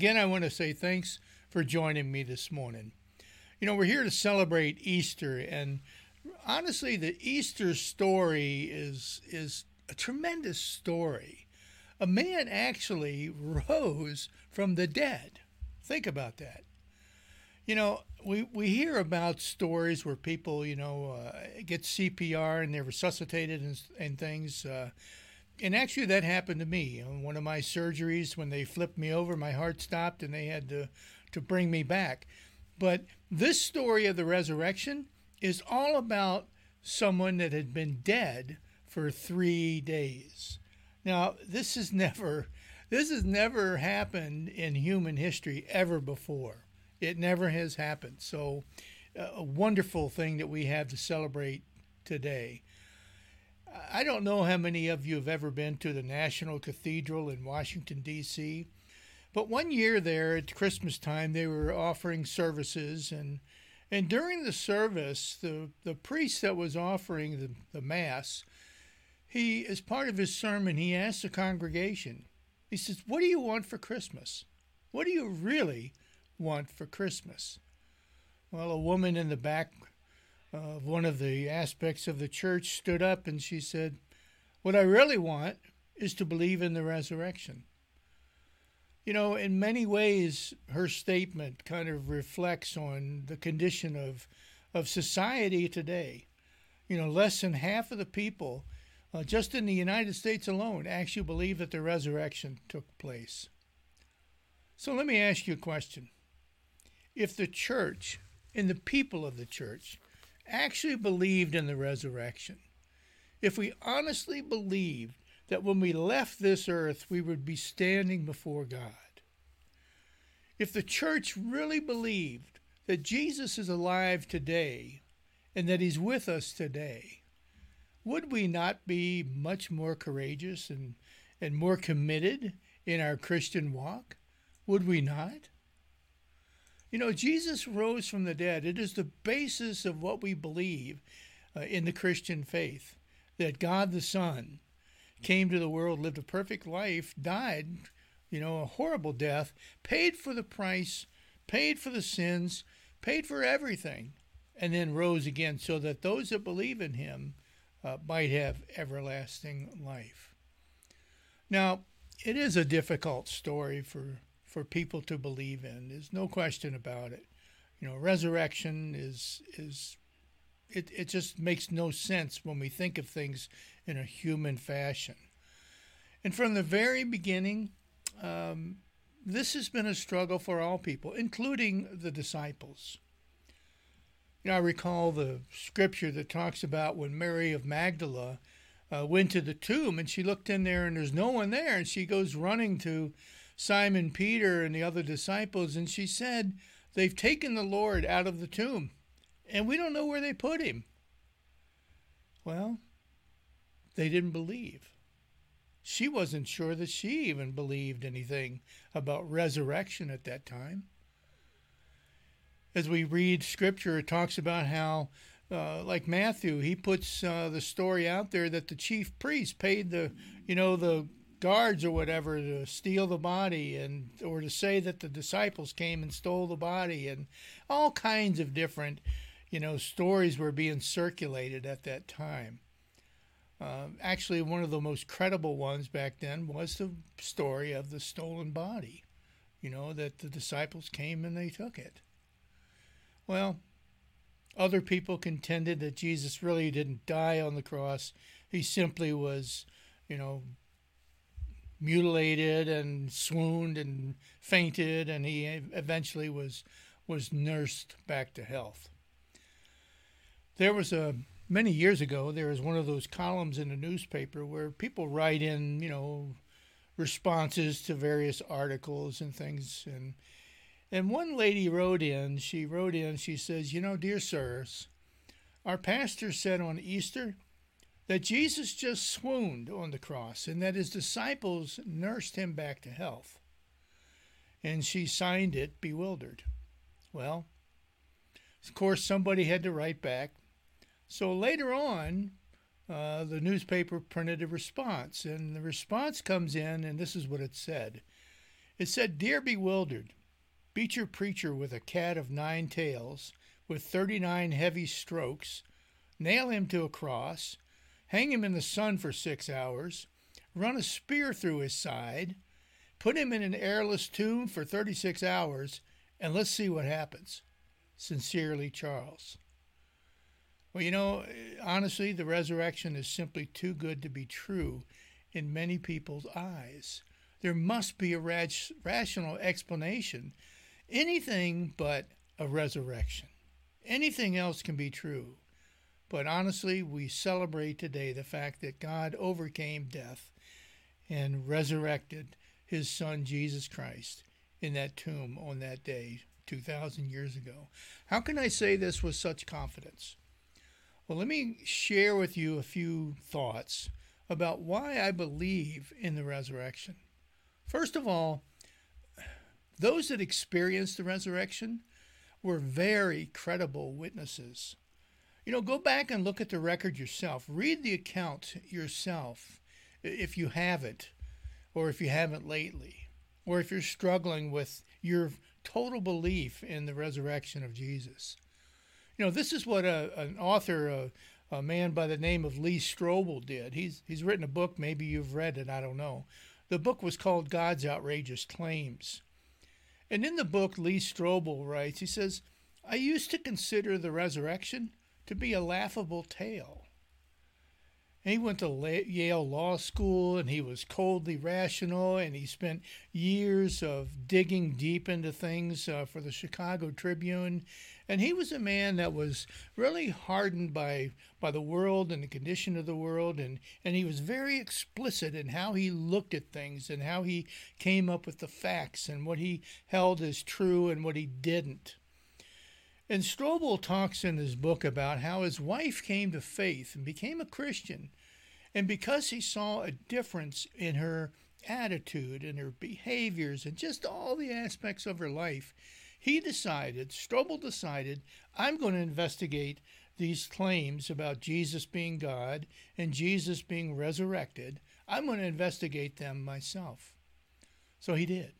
again, I want to say thanks for joining me this morning. You know, we're here to celebrate Easter, and honestly, the Easter story is is a tremendous story. A man actually rose from the dead. Think about that. You know, we, we hear about stories where people, you know, uh, get CPR and they're resuscitated and, and things. Uh, and actually, that happened to me. On one of my surgeries, when they flipped me over, my heart stopped and they had to, to bring me back. But this story of the resurrection is all about someone that had been dead for three days. Now, this has never this has never happened in human history ever before. It never has happened. So, uh, a wonderful thing that we have to celebrate today. I don't know how many of you have ever been to the National Cathedral in Washington, D.C., but one year there at Christmas time, they were offering services, and and during the service, the, the priest that was offering the, the Mass, he, as part of his sermon, he asked the congregation, he says, What do you want for Christmas? What do you really want for Christmas? Well, a woman in the back of one of the aspects of the church stood up and she said, What I really want is to believe in the resurrection. You know, in many ways, her statement kind of reflects on the condition of, of society today. You know, less than half of the people, uh, just in the United States alone, actually believe that the resurrection took place. So let me ask you a question. If the church and the people of the church actually believed in the resurrection, if we honestly believed that when we left this earth, we would be standing before God, if the church really believed that Jesus is alive today and that he's with us today, would we not be much more courageous and, and more committed in our Christian walk? Would we not? You know, Jesus rose from the dead. It is the basis of what we believe uh, in the Christian faith that God the Son came to the world, lived a perfect life, died, you know, a horrible death, paid for the price, paid for the sins, paid for everything, and then rose again so that those that believe in him uh, might have everlasting life. Now, it is a difficult story for for people to believe in. There's no question about it. You know, resurrection is is it, it just makes no sense when we think of things in a human fashion. And from the very beginning, um, this has been a struggle for all people, including the disciples. You know, I recall the scripture that talks about when Mary of Magdala uh, went to the tomb and she looked in there and there's no one there, and she goes running to Simon Peter and the other disciples, and she said, They've taken the Lord out of the tomb, and we don't know where they put him. Well, they didn't believe. She wasn't sure that she even believed anything about resurrection at that time. As we read scripture, it talks about how, uh, like Matthew, he puts uh, the story out there that the chief priest paid the, you know, the guards or whatever to steal the body and or to say that the disciples came and stole the body and all kinds of different you know stories were being circulated at that time. Uh, actually one of the most credible ones back then was the story of the stolen body you know that the disciples came and they took it. Well other people contended that jesus really didn't die on the cross. He simply was you know mutilated and swooned and fainted, and he eventually was was nursed back to health. There was a many years ago. There was one of those columns in the newspaper where people write in, you know, responses to various articles and things, and and one lady wrote in. She wrote in. She says, "You know, dear sirs, our pastor said on Easter." That Jesus just swooned on the cross and that his disciples nursed him back to health. And she signed it, bewildered. Well, of course, somebody had to write back. So later on, uh, the newspaper printed a response, and the response comes in, and this is what it said. It said, Dear bewildered, beat your preacher with a cat of nine tails, with 39 heavy strokes, nail him to a cross, hang him in the sun for six hours, run a spear through his side, put him in an airless tomb for 36 hours, and let's see what happens. Sincerely, Charles. Well, you know, honestly, the resurrection is simply too good to be true in many people's eyes. There must be a rational explanation. Anything but a resurrection. Anything else can be true. But honestly, we celebrate today the fact that God overcame death and resurrected his son Jesus Christ in that tomb on that day 2,000 years ago. How can I say this with such confidence? Well, let me share with you a few thoughts about why I believe in the resurrection. First of all, those that experienced the resurrection were very credible witnesses. You know, go back and look at the record yourself. Read the account yourself if you have it, or if you haven't lately, or if you're struggling with your total belief in the resurrection of Jesus. You know, this is what a, an author, a, a man by the name of Lee Strobel, did. He's, he's written a book, maybe you've read it, I don't know. The book was called God's Outrageous Claims. And in the book, Lee Strobel writes, he says, I used to consider the resurrection to be a laughable tale. He went to Yale Law School and he was coldly rational and he spent years of digging deep into things uh, for the Chicago Tribune. And he was a man that was really hardened by, by the world and the condition of the world. And, and he was very explicit in how he looked at things and how he came up with the facts and what he held as true and what he didn't. And Strobel talks in his book about how his wife came to faith and became a Christian. And because he saw a difference in her attitude and her behaviors and just all the aspects of her life, he decided, Strobel decided, I'm going to investigate these claims about Jesus being God and Jesus being resurrected. I'm going to investigate them myself. So he did.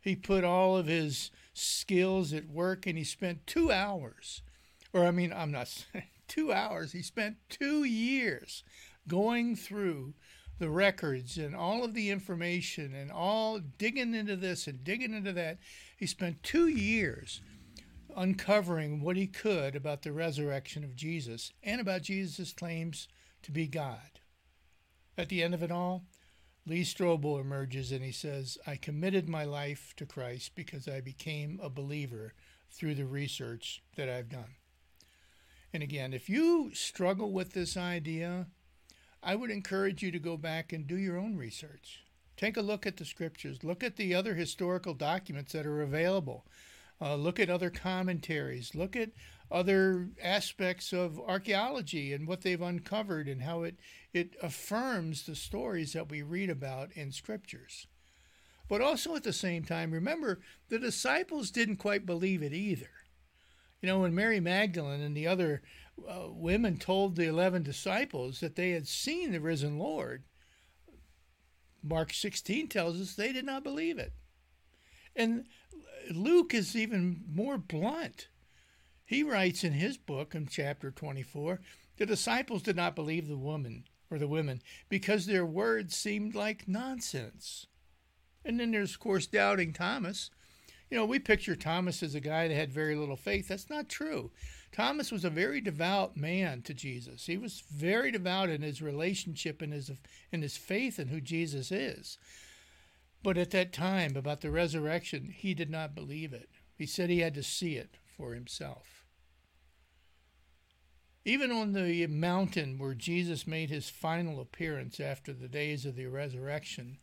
He put all of his skills at work and he spent two hours, or I mean, I'm not, two hours, he spent two years going through the records and all of the information and all digging into this and digging into that. He spent two years uncovering what he could about the resurrection of Jesus and about Jesus' claims to be God. At the end of it all, Lee Strobel emerges and he says, I committed my life to Christ because I became a believer through the research that I've done. And again, if you struggle with this idea, I would encourage you to go back and do your own research. Take a look at the scriptures, look at the other historical documents that are available, uh, look at other commentaries, look at other aspects of archaeology and what they've uncovered and how it, it affirms the stories that we read about in scriptures. But also at the same time, remember, the disciples didn't quite believe it either. You know, when Mary Magdalene and the other uh, women told the 11 disciples that they had seen the risen Lord, Mark 16 tells us they did not believe it. And Luke is even more blunt. He writes in his book in chapter 24 the disciples did not believe the woman or the women because their words seemed like nonsense. And then there's, of course, doubting Thomas. You know, we picture Thomas as a guy that had very little faith. That's not true. Thomas was a very devout man to Jesus. He was very devout in his relationship and his in his faith in who Jesus is. But at that time about the resurrection, he did not believe it. He said he had to see it for himself. Even on the mountain where Jesus made his final appearance after the days of the resurrection,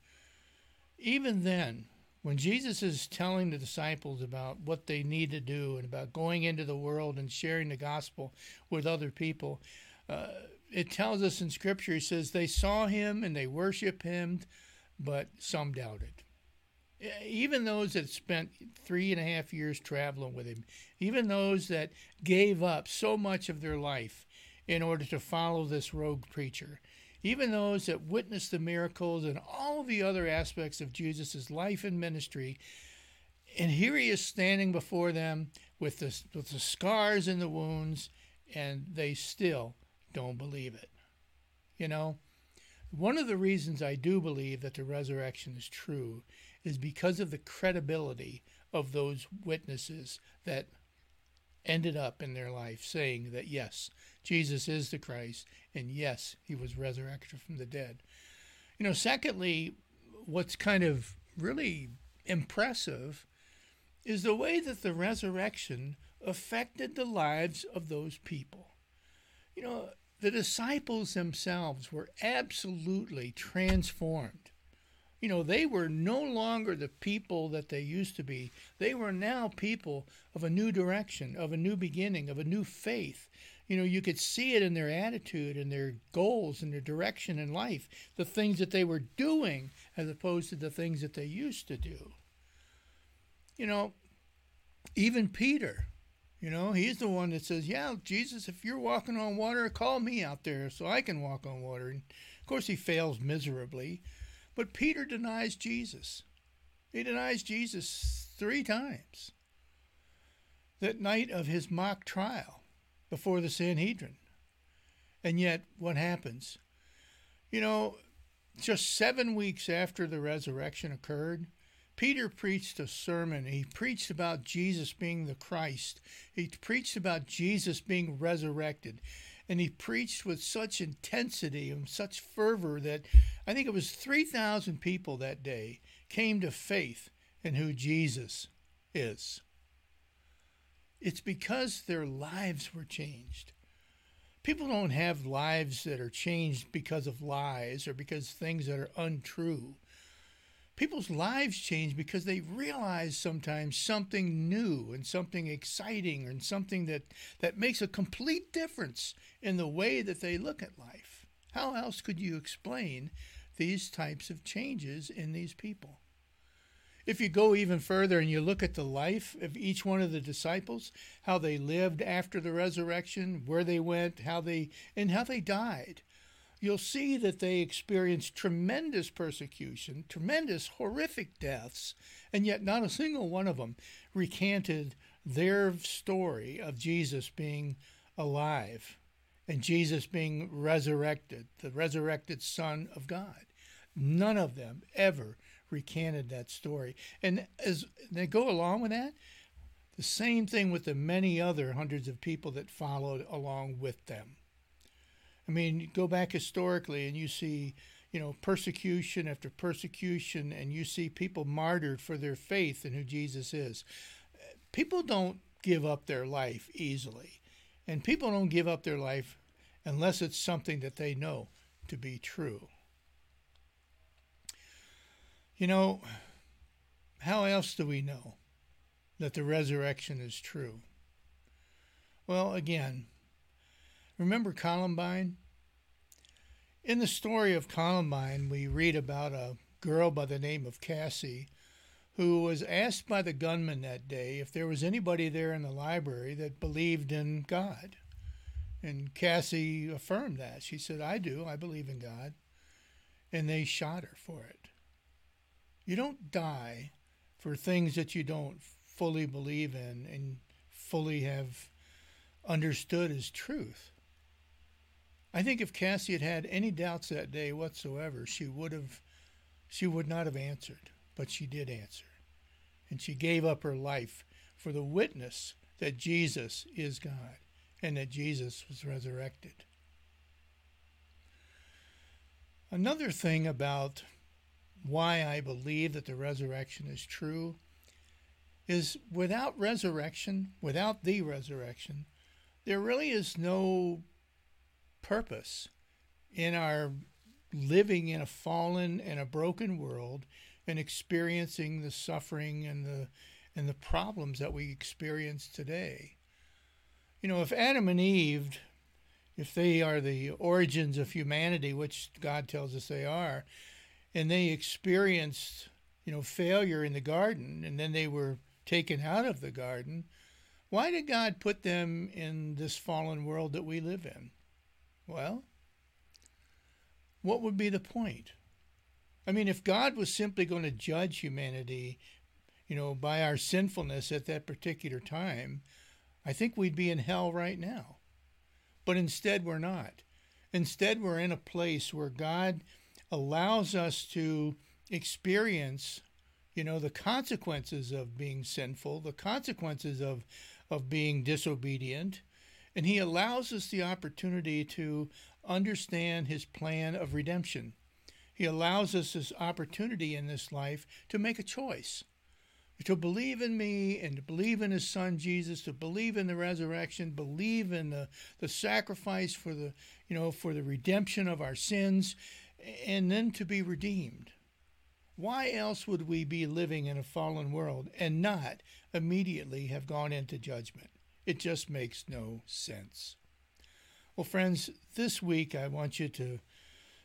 even then, when Jesus is telling the disciples about what they need to do and about going into the world and sharing the gospel with other people, uh, it tells us in Scripture, he says, they saw him and they worshiped him, but some doubted even those that spent three and a half years traveling with him, even those that gave up so much of their life in order to follow this rogue preacher, even those that witnessed the miracles and all the other aspects of Jesus' life and ministry. And here he is standing before them with the, with the scars and the wounds, and they still don't believe it. You know, one of the reasons I do believe that the resurrection is true is because of the credibility of those witnesses that ended up in their life saying that yes, Jesus is the Christ, and yes, he was resurrected from the dead. You know, secondly, what's kind of really impressive is the way that the resurrection affected the lives of those people. You know, the disciples themselves were absolutely transformed. You know, they were no longer the people that they used to be. They were now people of a new direction, of a new beginning, of a new faith. You know, you could see it in their attitude and their goals and their direction in life, the things that they were doing as opposed to the things that they used to do. You know, even Peter, you know, he's the one that says, Yeah, Jesus, if you're walking on water, call me out there so I can walk on water. And of course, he fails miserably. But Peter denies Jesus. He denies Jesus three times. That night of his mock trial before the Sanhedrin. And yet, what happens? You know, just seven weeks after the resurrection occurred, Peter preached a sermon. He preached about Jesus being the Christ. He preached about Jesus being resurrected and he preached with such intensity and such fervor that I think it was 3,000 people that day came to faith in who Jesus is. It's because their lives were changed. People don't have lives that are changed because of lies or because things that are untrue people's lives change because they realize sometimes something new and something exciting and something that, that makes a complete difference in the way that they look at life. How else could you explain these types of changes in these people? If you go even further and you look at the life of each one of the disciples, how they lived after the resurrection, where they went, how they and how they died, you'll see that they experienced tremendous persecution, tremendous horrific deaths, and yet not a single one of them recanted their story of Jesus being alive and Jesus being resurrected, the resurrected Son of God. None of them ever recanted that story. And as they go along with that, the same thing with the many other hundreds of people that followed along with them. I mean, go back historically and you see, you know, persecution after persecution, and you see people martyred for their faith in who Jesus is. People don't give up their life easily, and people don't give up their life unless it's something that they know to be true. You know, how else do we know that the resurrection is true? Well, again, Remember Columbine? In the story of Columbine, we read about a girl by the name of Cassie who was asked by the gunman that day if there was anybody there in the library that believed in God. And Cassie affirmed that. She said, I do. I believe in God. And they shot her for it. You don't die for things that you don't fully believe in and fully have understood as truth. I think if Cassie had had any doubts that day whatsoever, she would have, she would not have answered, but she did answer, and she gave up her life for the witness that Jesus is God and that Jesus was resurrected. Another thing about why I believe that the resurrection is true is without resurrection, without the resurrection, there really is no purpose in our living in a fallen and a broken world and experiencing the suffering and the and the problems that we experience today. You know, if Adam and Eve, if they are the origins of humanity, which God tells us they are, and they experienced, you know, failure in the garden and then they were taken out of the garden, why did God put them in this fallen world that we live in? Well, what would be the point? I mean, if God was simply going to judge humanity, you know, by our sinfulness at that particular time, I think we'd be in hell right now. But instead, we're not. Instead, we're in a place where God allows us to experience, you know, the consequences of being sinful, the consequences of, of being disobedient, and He allows us the opportunity to understand His plan of redemption. He allows us this opportunity in this life to make a choice to believe in me and to believe in his son Jesus, to believe in the resurrection, believe in the, the sacrifice for the you know for the redemption of our sins, and then to be redeemed. Why else would we be living in a fallen world and not immediately have gone into judgment? It just makes no sense. Well, friends, this week I want you to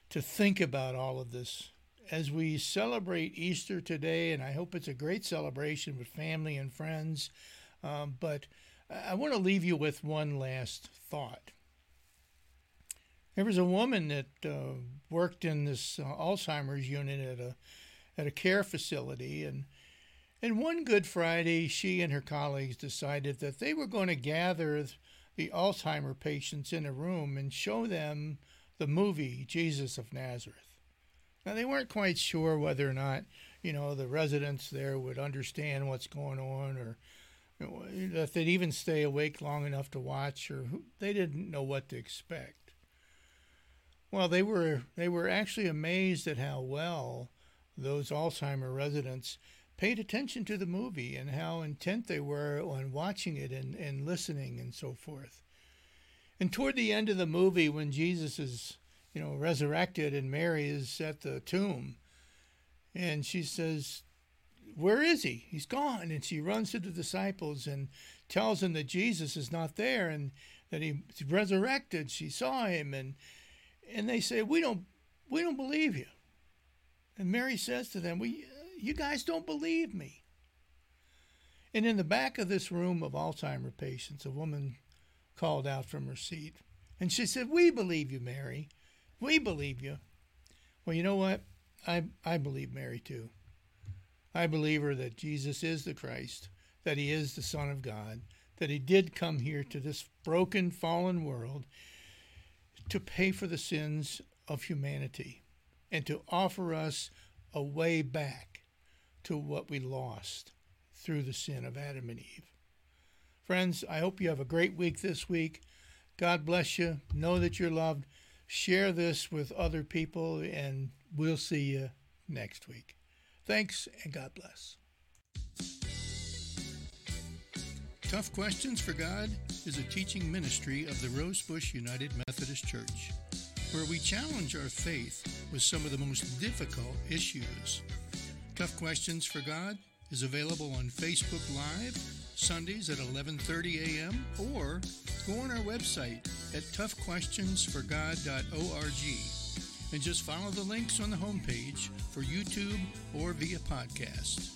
to think about all of this as we celebrate Easter today, and I hope it's a great celebration with family and friends. Um, but I want to leave you with one last thought. There was a woman that uh, worked in this uh, Alzheimer's unit at a at a care facility, and and one Good Friday, she and her colleagues decided that they were going to gather the Alzheimer patients in a room and show them the movie Jesus of Nazareth. Now, they weren't quite sure whether or not, you know, the residents there would understand what's going on or if they'd even stay awake long enough to watch or they didn't know what to expect. Well, they were they were actually amazed at how well those Alzheimer residents paid attention to the movie and how intent they were on watching it and, and listening and so forth. And toward the end of the movie, when Jesus is you know, resurrected, and Mary is at the tomb. And she says, Where is he? He's gone. And she runs to the disciples and tells them that Jesus is not there and that he's resurrected. She saw him and and they say, We don't we don't believe you. And Mary says to them, "We, You guys don't believe me. And in the back of this room of Alzheimer patients, a woman called out from her seat. And she said, We believe you, Mary. We believe you. Well, you know what? I, I believe Mary too. I believe her that Jesus is the Christ, that he is the Son of God, that he did come here to this broken, fallen world to pay for the sins of humanity and to offer us a way back to what we lost through the sin of Adam and Eve. Friends, I hope you have a great week this week. God bless you. Know that you're loved share this with other people, and we'll see you next week. Thanks, and God bless. Tough Questions for God is a teaching ministry of the Rosebush United Methodist Church, where we challenge our faith with some of the most difficult issues. Tough Questions for God is available on Facebook Live Sundays at 11:30 a.m. or go on our website at toughquestionsforgod.org and just follow the links on the homepage for YouTube or via podcast.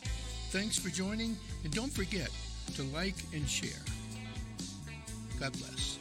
Thanks for joining and don't forget to like and share. God bless.